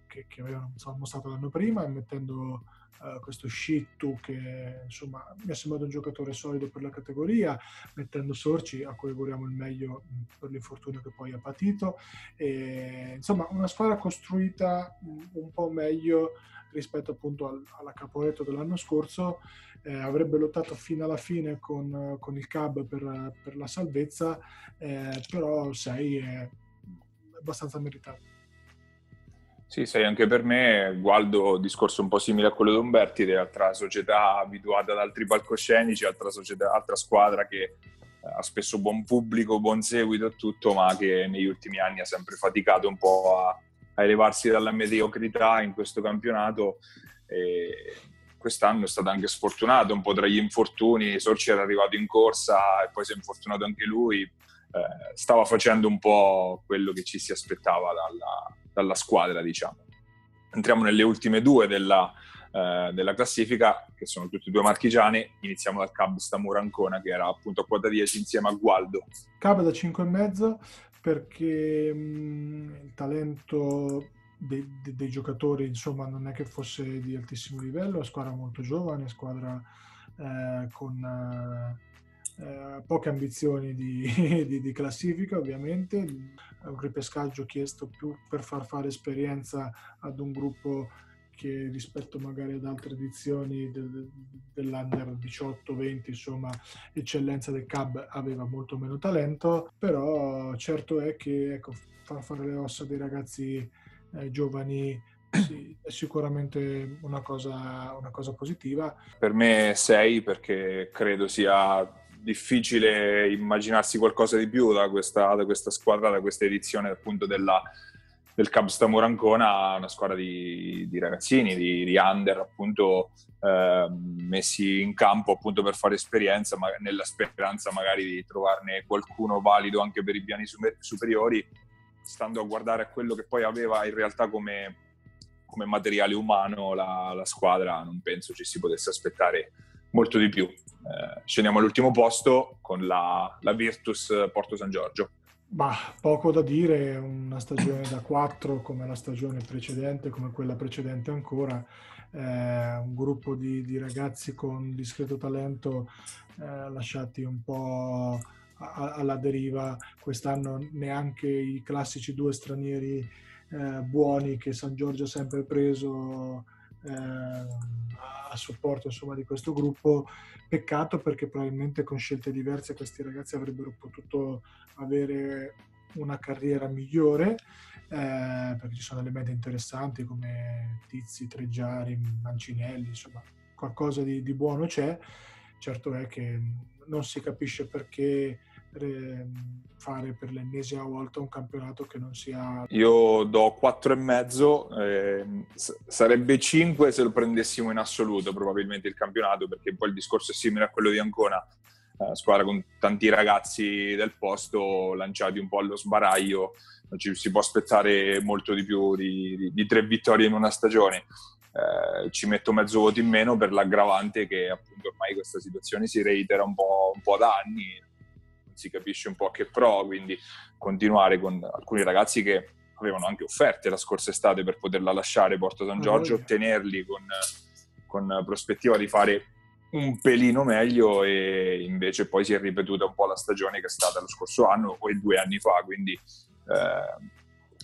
[SPEAKER 4] che, che avevano mostrato l'anno prima, mettendo uh, questo Shittu che insomma mi è sembrato un giocatore solido per la categoria, mettendo Sorci a cui auguriamo il meglio per l'infortunio che poi ha patito. E, insomma, una squadra costruita un po' meglio rispetto appunto al, alla Caporetto dell'anno scorso, eh, avrebbe lottato fino alla fine con, con il Cab per, per la salvezza, eh, però 6 è abbastanza meritato.
[SPEAKER 3] Sì, sei anche per me, Gualdo, discorso un po' simile a quello di Umberti, altra società abituata ad altri palcoscenici, altra, società, altra squadra che eh, ha spesso buon pubblico, buon seguito e tutto, ma che negli ultimi anni ha sempre faticato un po' a, a elevarsi dalla mediocrità in questo campionato. E quest'anno è stato anche sfortunato un po' tra gli infortuni, Sorci era arrivato in corsa e poi si è infortunato anche lui, eh, stava facendo un po' quello che ci si aspettava dalla, dalla squadra, diciamo. Entriamo nelle ultime due della, eh, della classifica, che sono tutti e due marchigiani. Iniziamo dal Cab Stamura Ancona, che era appunto a quota 10 insieme a Gualdo.
[SPEAKER 4] Cab da 5,5 perché mh, mm, il talento dei, dei, dei, giocatori insomma non è che fosse di altissimo livello, è squadra molto giovane, squadra eh, con... Eh, poche ambizioni di, [LAUGHS] di, di, classifica ovviamente, un ripescaggio chiesto più per far fare esperienza ad un gruppo che rispetto magari ad altre edizioni de, dell'Under 18-20, insomma, eccellenza del CAB aveva molto meno talento, però certo è che ecco, far fare le ossa dei ragazzi eh, giovani sì, è sicuramente una cosa, una cosa positiva.
[SPEAKER 3] Per me 6 perché credo sia difficile immaginarsi qualcosa di più da questa, da questa squadra, da questa edizione appunto della, del Cubs Tamura Ancona, una squadra di, di ragazzini, di, di, under appunto eh, messi in campo appunto per fare esperienza, ma nella speranza magari di trovarne qualcuno valido anche per i piani superiori, stando a guardare a quello che poi aveva in realtà come come materiale umano la, la, squadra non penso ci si potesse aspettare molto di più. Eh, scendiamo all'ultimo posto con la, la Virtus Porto San Giorgio.
[SPEAKER 4] Ma poco da dire, una stagione da 4 come la stagione precedente, come quella precedente ancora, eh, un gruppo di, di, ragazzi con discreto talento eh, lasciati un po' a, alla deriva, quest'anno neanche i classici due stranieri eh, buoni che San Giorgio ha sempre preso a supporto insomma, di questo gruppo. Peccato perché probabilmente con scelte diverse questi ragazzi avrebbero potuto avere una carriera migliore eh, perché ci sono elementi interessanti come Tizi, Treggiari, Mancinelli, insomma qualcosa di, di buono c'è. Certo è che non si capisce perché fare per l'ennesima volta un campionato che non sia...
[SPEAKER 3] Io do 4,5, eh, sarebbe 5 se lo prendessimo in assoluto probabilmente il campionato, perché poi il discorso è simile a quello di Ancona, eh, squadra con tanti ragazzi del posto lanciati un po' allo sbaraglio, non ci si può aspettare molto di più di, di, di tre vittorie in una stagione. Eh, ci metto mezzo voto in meno per l'aggravante che appunto ormai questa situazione si reitera un po', un po da anni, si capisce un po' che pro, quindi continuare con alcuni ragazzi che avevano anche offerte la scorsa estate per poterla lasciare Porto San Giorgio, oh, tenerli con, con prospettiva di fare un pelino meglio e invece poi si è ripetuta un po' la stagione che è stata lo scorso anno o due anni fa, quindi eh,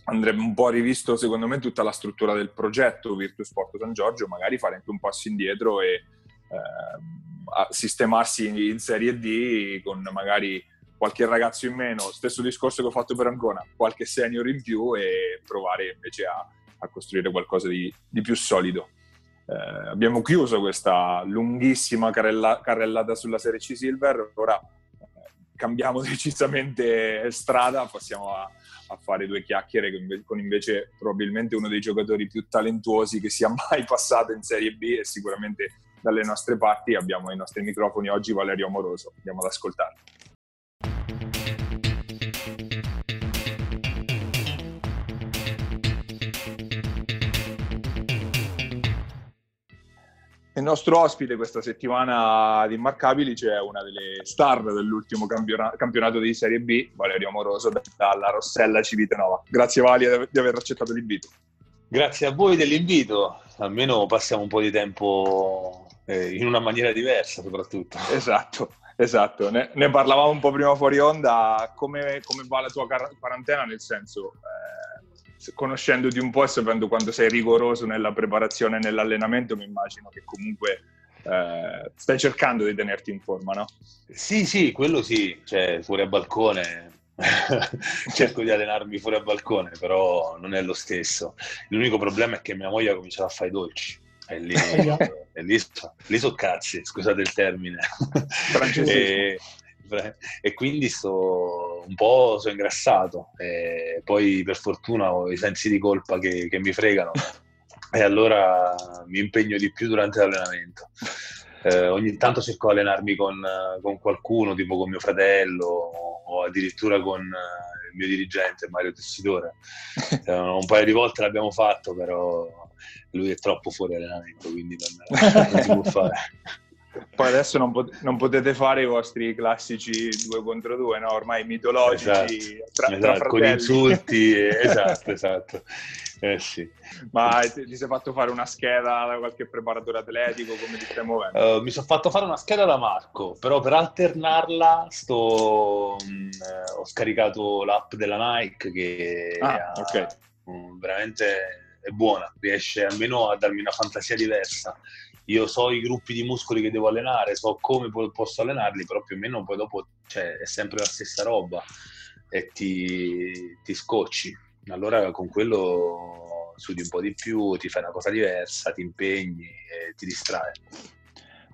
[SPEAKER 3] andrebbe un po' rivisto secondo me tutta la struttura del progetto Virtus Porto San Giorgio, magari fare anche un passo indietro e eh, sistemarsi in Serie D con magari qualche ragazzo in meno, stesso discorso che ho fatto per Ancona, qualche senior in più e provare invece a, a costruire qualcosa di, di più solido. Eh, abbiamo chiuso questa lunghissima carrella, carrellata sulla Serie C Silver, ora eh, cambiamo [LAUGHS] decisamente strada, passiamo a, a, fare due chiacchiere con invece probabilmente uno dei giocatori più talentuosi che sia [LAUGHS] mai passato in Serie B e sicuramente dalle nostre parti abbiamo ai nostri microfoni oggi Valerio Amoroso. Andiamo ad ascoltarlo. Il nostro ospite questa settimana di Immarcabili c'è una delle star dell'ultimo campionato di Serie B, Valerio Amoroso, dalla Rossella Civitanova. Grazie Vali di aver accettato l'invito.
[SPEAKER 5] Grazie a voi dell'invito, almeno passiamo un po' di tempo eh, in una maniera diversa soprattutto.
[SPEAKER 3] Esatto, esatto. Ne, ne, parlavamo un po' prima fuori onda, come, come va la tua quarantena, nel senso... Conoscendoti un po' e sapendo quanto sei rigoroso nella preparazione e nell'allenamento, mi immagino che comunque eh, stai cercando di tenerti in forma, no?
[SPEAKER 5] Sì, sì, quello sì, cioè fuori a balcone. [LAUGHS] Cerco di allenarmi fuori a balcone, però non è lo stesso. L'unico problema è che mia moglie ha cominciato a fare i dolci. E lì, e lì, lì sono cazzi, scusate il termine. [LAUGHS] e, e quindi sto un po' sono ingrassato e poi per fortuna ho i sensi di colpa che, che mi fregano e allora mi impegno di più durante l'allenamento. Eh, ogni tanto cerco di allenarmi con, con, qualcuno, tipo con mio fratello o addirittura con eh, il mio dirigente Mario Tessidore. [LAUGHS] Eh, un paio di volte l'abbiamo fatto, però lui è troppo fuori allenamento, quindi non, non si può fare. [LAUGHS]
[SPEAKER 3] Poi adesso non, pot- non, potete fare i vostri classici due contro due, no? ormai mitologici,
[SPEAKER 5] esatto. tra, esatto, tra con insulti, [LAUGHS] esatto, esatto. Eh, sì.
[SPEAKER 3] Ma ti, sei fatto fare una scheda da qualche preparatore atletico? Come ti stai muovendo?
[SPEAKER 5] Uh, mi sono fatto fare una scheda da Marco, però per alternarla sto, mh, mm, eh, ho scaricato l'app della Nike che ah, ha, okay. mh, veramente è buona, riesce almeno a darmi una fantasia diversa io so i gruppi di muscoli che devo allenare, so come posso allenarli, però più o meno poi dopo cioè, è sempre la stessa roba e ti, ti scocci. Allora con quello studi un po' di più, ti fai una cosa diversa, ti impegni e ti distrai.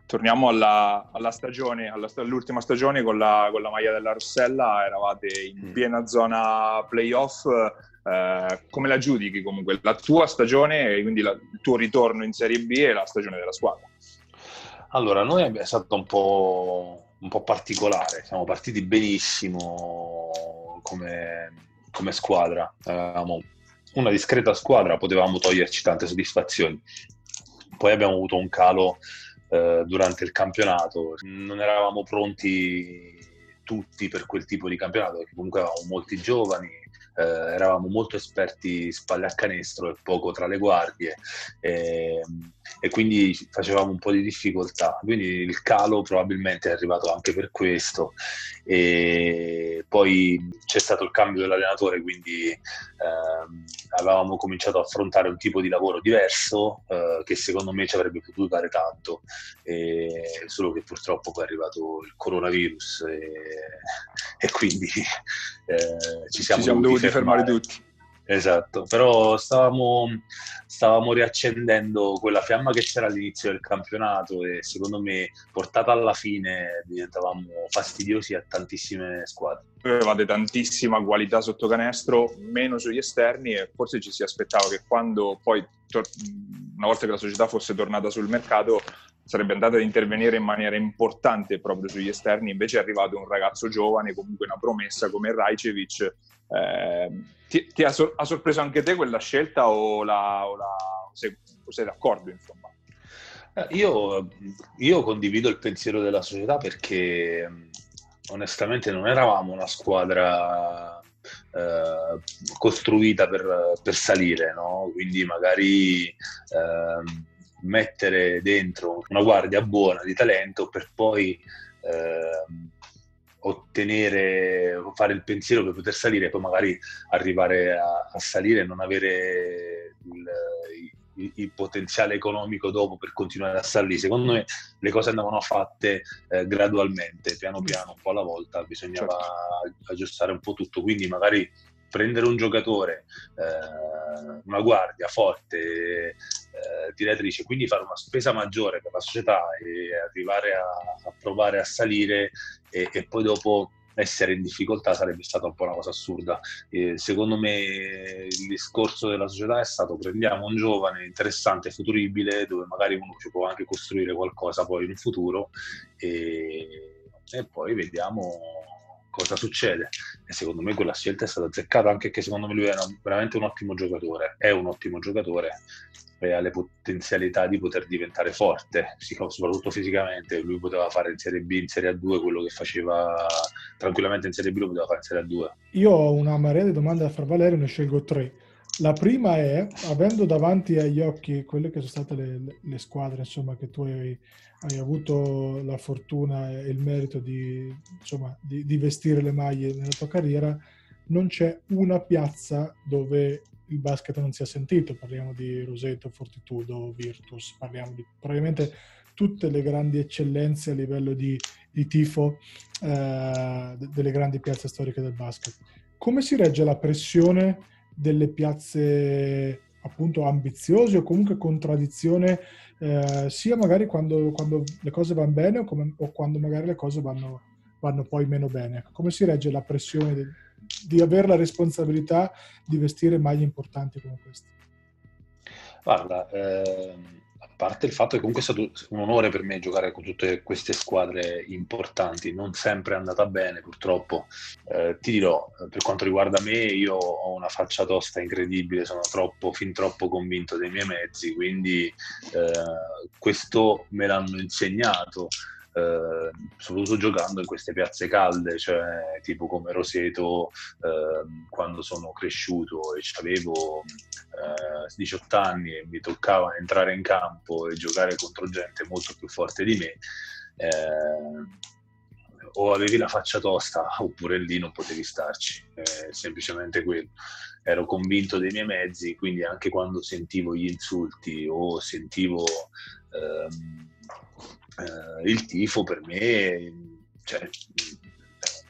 [SPEAKER 3] Torniamo alla, alla stagione, alla, all'ultima stagione con la, con la, maglia della Rossella, eravate in mm. piena zona playoff eh, come la giudichi comunque la tua stagione e quindi la, il tuo ritorno in Serie B e la stagione della squadra?
[SPEAKER 5] Allora, noi è stato un po', un po particolare, siamo partiti benissimo come, come squadra, avevamo una discreta squadra potevamo toglierci tante soddisfazioni. Poi abbiamo avuto un calo eh, durante il campionato, non eravamo pronti tutti per quel tipo di campionato, perché comunque avevamo molti giovani, eh, eravamo molto esperti spalle a canestro e poco tra le guardie e, e, quindi facevamo un po' di difficoltà. Quindi il calo probabilmente è arrivato anche per questo. E poi c'è stato il cambio dell'allenatore, quindi ehm, avevamo cominciato a affrontare un tipo di lavoro diverso eh, che secondo me ci avrebbe potuto dare tanto, e, solo che purtroppo poi è arrivato il coronavirus e, e quindi [LAUGHS] eh, ci siamo,
[SPEAKER 3] ci siamo dovuti fermare. tutti.
[SPEAKER 5] Esatto, però stavamo, stavamo, riaccendendo quella fiamma che c'era all'inizio del campionato e secondo me portata alla fine diventavamo fastidiosi a tantissime squadre.
[SPEAKER 3] Avevate tantissima qualità sotto canestro, meno sugli esterni e forse ci si aspettava che quando poi, una volta che la società fosse tornata sul mercato, sarebbe andata ad intervenire in maniera importante proprio sugli esterni, invece è arrivato un ragazzo giovane, comunque una promessa come Rajcevic, eh, ti, ti ha, sor- ha, sorpreso anche te quella scelta o, la, o, la, o sei, o sei d'accordo? Insomma?
[SPEAKER 5] Eh, io, io, condivido il pensiero della società perché onestamente non eravamo una squadra eh, costruita per, per salire, no? quindi magari eh, mettere dentro una guardia buona di talento per poi eh, ottenere, fare il pensiero per poter salire e poi magari arrivare a, a salire e non avere il, il, il, potenziale economico dopo per continuare a salire. Secondo me le cose andavano fatte eh, gradualmente, piano piano, un po' alla volta, bisognava certo. aggiustare un po' tutto, quindi magari prendere un giocatore, eh, una guardia forte, eh, quindi fare una spesa maggiore per la società e arrivare a, a provare a salire e, e, poi dopo essere in difficoltà sarebbe stata un po' una cosa assurda. E secondo me il discorso della società è stato prendiamo un giovane interessante, futuribile, dove magari uno ci può anche costruire qualcosa poi in futuro e, e poi vediamo cosa succede. E secondo me quella scelta è stata azzeccata, anche che secondo me lui era veramente un ottimo giocatore, è un ottimo giocatore e ha le potenzialità di poter diventare forte, soprattutto fisicamente. Lui poteva fare in Serie B, in Serie A2 quello che faceva tranquillamente in Serie B, lo poteva fare in Serie A2.
[SPEAKER 4] Io ho una marea di domande da far valere, ne scelgo tre. La prima è, avendo davanti agli occhi quelle che sono state le, le squadre insomma, che tu hai, hai, avuto la fortuna e il merito di, insomma, di, di vestire le maglie nella tua carriera, non c'è una piazza dove il basket non sia sentito. Parliamo di Roseto, Fortitudo, Virtus, parliamo di probabilmente tutte le grandi eccellenze a livello di, di tifo eh, delle grandi piazze storiche del basket. Come si regge la pressione delle piazze appunto ambiziose o comunque contraddizione eh, sia magari quando, quando, le cose vanno bene o, come, o quando magari le cose vanno, vanno, poi meno bene. Come si regge la pressione di, di avere la responsabilità di vestire maglie importanti come queste?
[SPEAKER 5] Guarda, ehm parte il fatto che comunque è stato un onore per me giocare con tutte queste squadre importanti, non sempre è andata bene purtroppo. Eh, ti dirò, per quanto riguarda me, io ho una faccia tosta incredibile, sono troppo, fin troppo convinto dei miei mezzi, quindi eh, questo me l'hanno insegnato. Eh, soprattutto giocando in queste piazze calde, cioè tipo come Roseto eh, quando sono cresciuto e avevo eh, 18 anni e mi toccava entrare in campo e giocare contro gente molto più forte di me. Eh, o avevi la faccia tosta [LAUGHS] oppure lì non potevi starci, semplicemente quello. Ero convinto dei miei mezzi, quindi anche quando sentivo gli insulti o sentivo ehm, eh, il tifo per me cioè,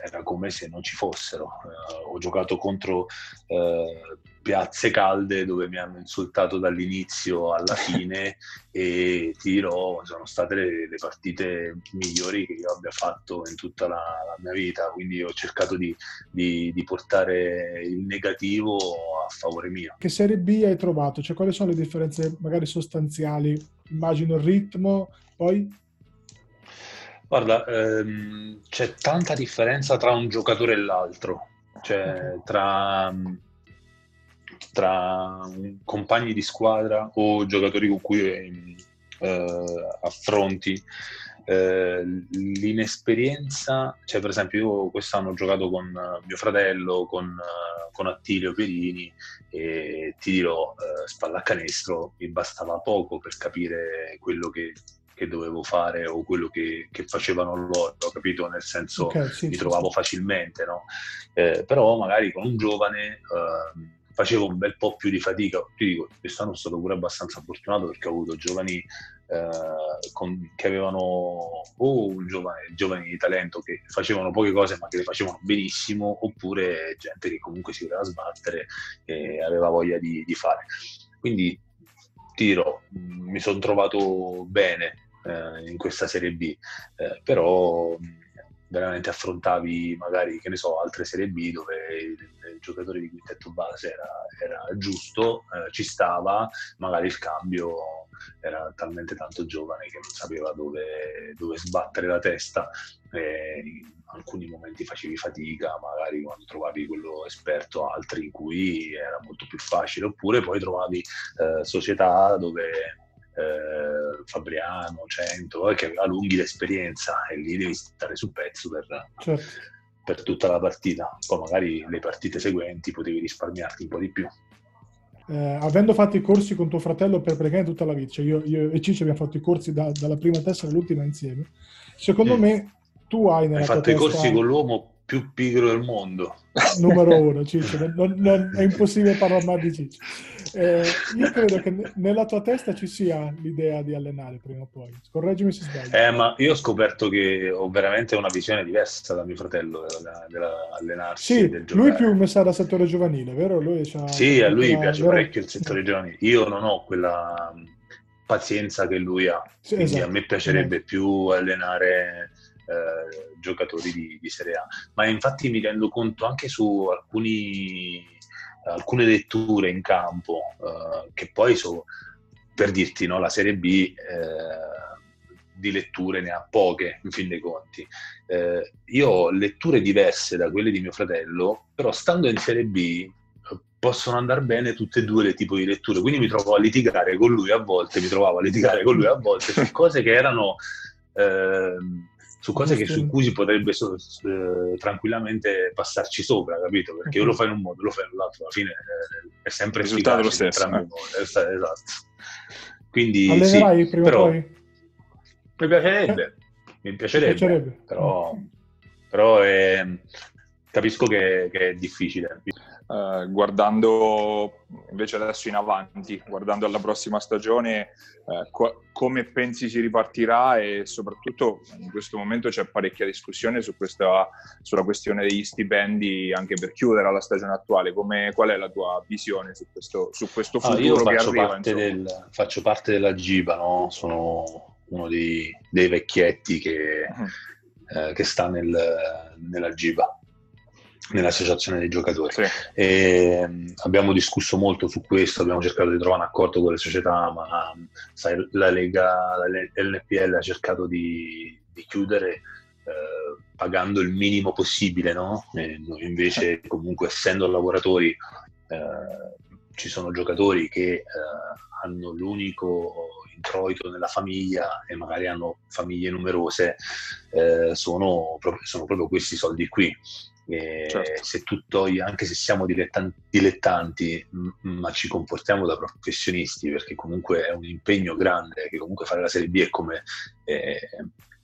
[SPEAKER 5] era come se non ci fossero. Uh, ho giocato contro uh, piazze calde dove mi hanno insultato dall'inizio alla fine [LAUGHS] e ti dirò, sono state le, le, partite migliori che io abbia fatto in tutta la, la mia vita, quindi ho cercato di, di, di, portare il negativo a favore mio.
[SPEAKER 4] Che Serie B hai trovato? Cioè, quali sono le differenze magari sostanziali? Immagino il ritmo, poi?
[SPEAKER 5] Guarda, ehm, c'è tanta differenza tra un giocatore e l'altro, cioè tra, tra compagni di squadra o giocatori con cui eh, affronti. Eh, l'inesperienza, cioè per esempio io quest'anno ho giocato con mio fratello, con, con Attilio Perini e ti dirò, uh, spallacanestro mi bastava poco per capire quello che, che dovevo fare o quello che, che, facevano loro, capito? Nel senso okay, sì, mi sì, trovavo sì. facilmente, no? Eh, però magari con un giovane uh, facevo un bel po' più di fatica. Ti dico, quest'anno sono stato pure abbastanza fortunato perché ho avuto giovani eh, con, che avevano o giovani, giovani di talento che facevano poche cose ma che le facevano benissimo, oppure gente che comunque si voleva sbattere e aveva voglia di, di fare. Quindi ti dirò, mi sono trovato bene eh, in questa Serie B, eh, però veramente affrontavi magari, che ne so, altre Serie B dove il, il giocatore di quintetto base era, era giusto, eh, ci stava, magari il cambio era talmente tanto giovane che non sapeva dove, dove sbattere la testa. In alcuni momenti facevi fatica, magari quando trovavi quello esperto, altri in cui era molto più facile, oppure poi trovavi eh, società dove eh, Fabriano, Cento, eh, che aveva lunghi l'esperienza e lì devi stare sul pezzo per, certo. per tutta la partita. Poi magari le partite seguenti potevi risparmiarti un po' di più
[SPEAKER 4] eh, avendo fatto i corsi con tuo fratello per praticamente tutta la vita, cioè io, io, e Ciccio abbiamo fatto i corsi da, dalla prima tessera all'ultima insieme, secondo mm. me tu hai nella
[SPEAKER 5] Hai fatto i corsi con l'uomo più pigro del mondo. [LAUGHS]
[SPEAKER 4] Numero uno, Ciccio, non, non, è impossibile parlare mai di Ciccio. Eh, io credo che nella tua testa ci sia l'idea di allenare prima o poi. Correggimi se sbaglio.
[SPEAKER 5] Eh, ma io ho scoperto che ho veramente una visione diversa da mio fratello dell'allenarsi.
[SPEAKER 4] Sì,
[SPEAKER 5] del
[SPEAKER 4] lui più messo dal settore giovanile, vero? Lui
[SPEAKER 5] sì, a lui piace vero? parecchio il settore giovanile. Io non ho quella pazienza che lui ha, sì, quindi esatto. a me piacerebbe esatto. più allenare eh, giocatori di, di, Serie A. Ma infatti mi rendo conto anche su alcuni, alcune letture in campo, eh, che poi sono, per dirti, no, la Serie B eh, di letture ne ha poche, in fin dei conti. Eh, io ho letture diverse da quelle di mio fratello, però stando in Serie B possono andare bene tutte e due le tipi di letture. Quindi mi trovo a litigare con lui a volte, mi trovavo a litigare con lui a volte su [LAUGHS] cose che erano eh, su cose che, su cui si potrebbe so, eh, tranquillamente passarci sopra, capito? Perché io lo fai in un modo, lo fai in un altro, alla fine eh, è sempre
[SPEAKER 3] il risultato lo stesso. Eh.
[SPEAKER 5] Esatto. Quindi
[SPEAKER 4] Allenerai
[SPEAKER 5] sì,
[SPEAKER 4] prima però, poi?
[SPEAKER 5] Mi piacerebbe, mi piacerebbe, piacerebbe. però, però è, capisco che, che, è difficile.
[SPEAKER 3] Uh, guardando invece adesso in avanti, guardando alla prossima stagione, uh, co- come pensi si ripartirà e soprattutto in questo momento c'è parecchia discussione su questa, sulla questione degli stipendi anche per chiudere la stagione attuale. Come, qual è la tua visione su questo, su questo futuro
[SPEAKER 5] ah,
[SPEAKER 3] che arriva?
[SPEAKER 5] Parte del, faccio parte della GIBA, no? sono uno dei, dei vecchietti che, uh-huh. eh, che sta nel, nella GIBA nell'associazione dei giocatori. Sì. E, um, abbiamo discusso molto su questo, abbiamo cercato di trovare un accordo con le società, ma sai, la Lega, l'NPL ha cercato di, di chiudere eh, pagando il minimo possibile, no? noi invece comunque essendo lavoratori eh, ci sono giocatori che eh, hanno l'unico introito nella famiglia e magari hanno famiglie numerose, eh, sono, proprio, sono proprio questi soldi qui certo. se tu togli, anche se siamo dilettanti, dilettanti ma ci comportiamo da professionisti, perché comunque è un impegno grande, che comunque fare la Serie B è come... Eh,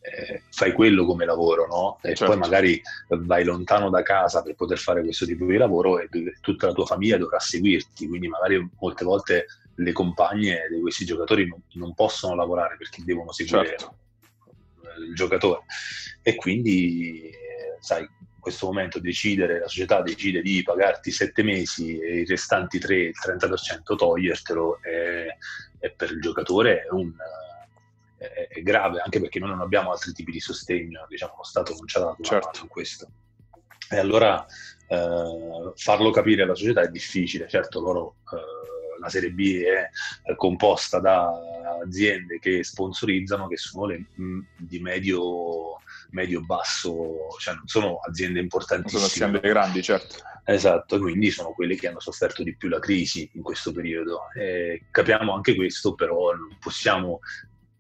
[SPEAKER 5] eh, fai quello come lavoro, no? E certo. poi magari vai lontano da casa per poter fare questo tipo di lavoro e tutta la tua famiglia dovrà seguirti, quindi magari molte volte le compagne di questi giocatori non, non possono lavorare perché devono seguire certo. il giocatore e quindi sai questo momento decidere, la società decide di pagarti sette mesi e i restanti tre, il 30% togliertelo, è, è per il giocatore è, un, è, è, grave, anche perché noi non abbiamo altri tipi di sostegno, diciamo, lo Stato non ci ha dato certo. su questo. E allora eh, farlo capire alla società è difficile, certo loro... Eh, la Serie B è composta da aziende che sponsorizzano, che sono le di medio medio-basso, cioè non sono aziende importantissime.
[SPEAKER 3] Sono aziende grandi, certo.
[SPEAKER 5] Esatto, quindi sono quelli che hanno sofferto di più la crisi in questo periodo. E capiamo anche questo, però non possiamo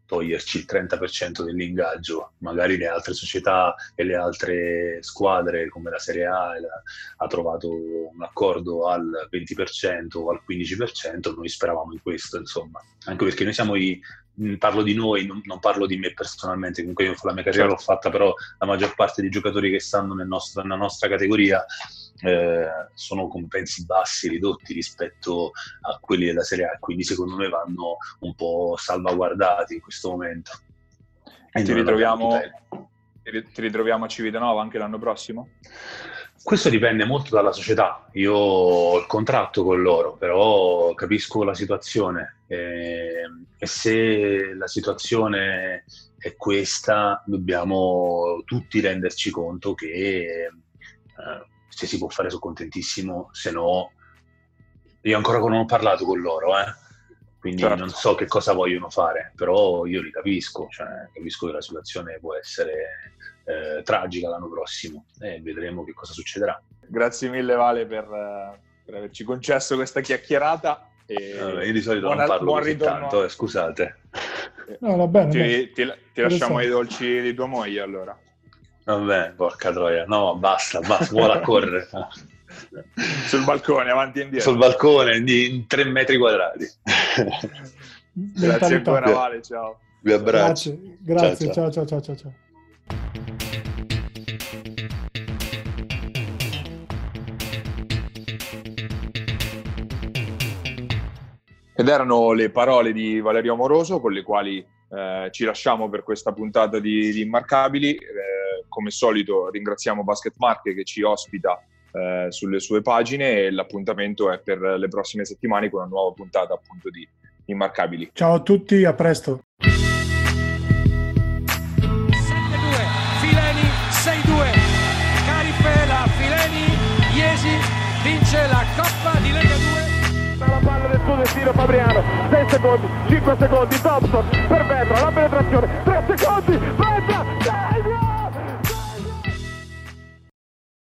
[SPEAKER 5] toglierci il 30% dell'ingaggio, magari le altre società e le altre squadre come la Serie A ha trovato un accordo al 20% o al 15%, noi speravamo in questo, insomma, anche perché noi siamo i, parlo di noi, non, non, parlo di me personalmente, comunque io la mia carriera l'ho fatta, però la maggior parte dei giocatori che stanno nel nostro, nella nostra categoria eh, sono compensi bassi, ridotti rispetto a quelli della Serie A, quindi secondo me vanno un po' salvaguardati in questo momento.
[SPEAKER 3] E ti ritroviamo, ti ritroviamo a Civitanova anche l'anno prossimo?
[SPEAKER 5] Questo dipende molto dalla società. Io ho il contratto con loro, però capisco la situazione e, e se la situazione è questa, dobbiamo tutti renderci conto che eh, se si può fare sono contentissimo, se no io ancora non ho parlato con loro, eh? quindi certo. non so che cosa vogliono fare, però io li capisco, cioè, capisco che la situazione può essere eh, tragica l'anno prossimo e vedremo che cosa succederà.
[SPEAKER 3] Grazie mille Vale per, per averci concesso questa chiacchierata. E
[SPEAKER 5] allora, io di solito buona, non parlo buon così tanto, eh, scusate.
[SPEAKER 4] No, va bene,
[SPEAKER 3] ti, ti, ti lasciamo i dolci di tua moglie allora.
[SPEAKER 5] Vabbè, porca troia. No, basta, basta, vuole a correre. [LAUGHS]
[SPEAKER 3] Sul balcone, avanti e indietro.
[SPEAKER 5] Sul balcone, in tre metri quadrati. [LAUGHS]
[SPEAKER 3] Grazie ancora, Vale, ciao.
[SPEAKER 5] Vi abbraccio.
[SPEAKER 4] Grazie, grazie, ciao, ciao, ciao, ciao. ciao.
[SPEAKER 3] Ed erano le parole di Valerio Amoroso con le quali eh, ci lasciamo per questa puntata di, di Immarcabili. Eh, come solito ringraziamo Basket Marche che ci ospita eh, sulle sue pagine e l'appuntamento è per le prossime settimane con una nuova puntata appunto di Immarcabili.
[SPEAKER 4] Ciao a tutti, a presto.
[SPEAKER 1] 7-2, Fileni 6-2, Carifela, Fileni, Iesi vince la Coppa di Lega 2
[SPEAKER 2] la destino Fabriano. 6 secondi 5 secondi Thompson per Vetra la penetrazione 3 secondi Vetra 6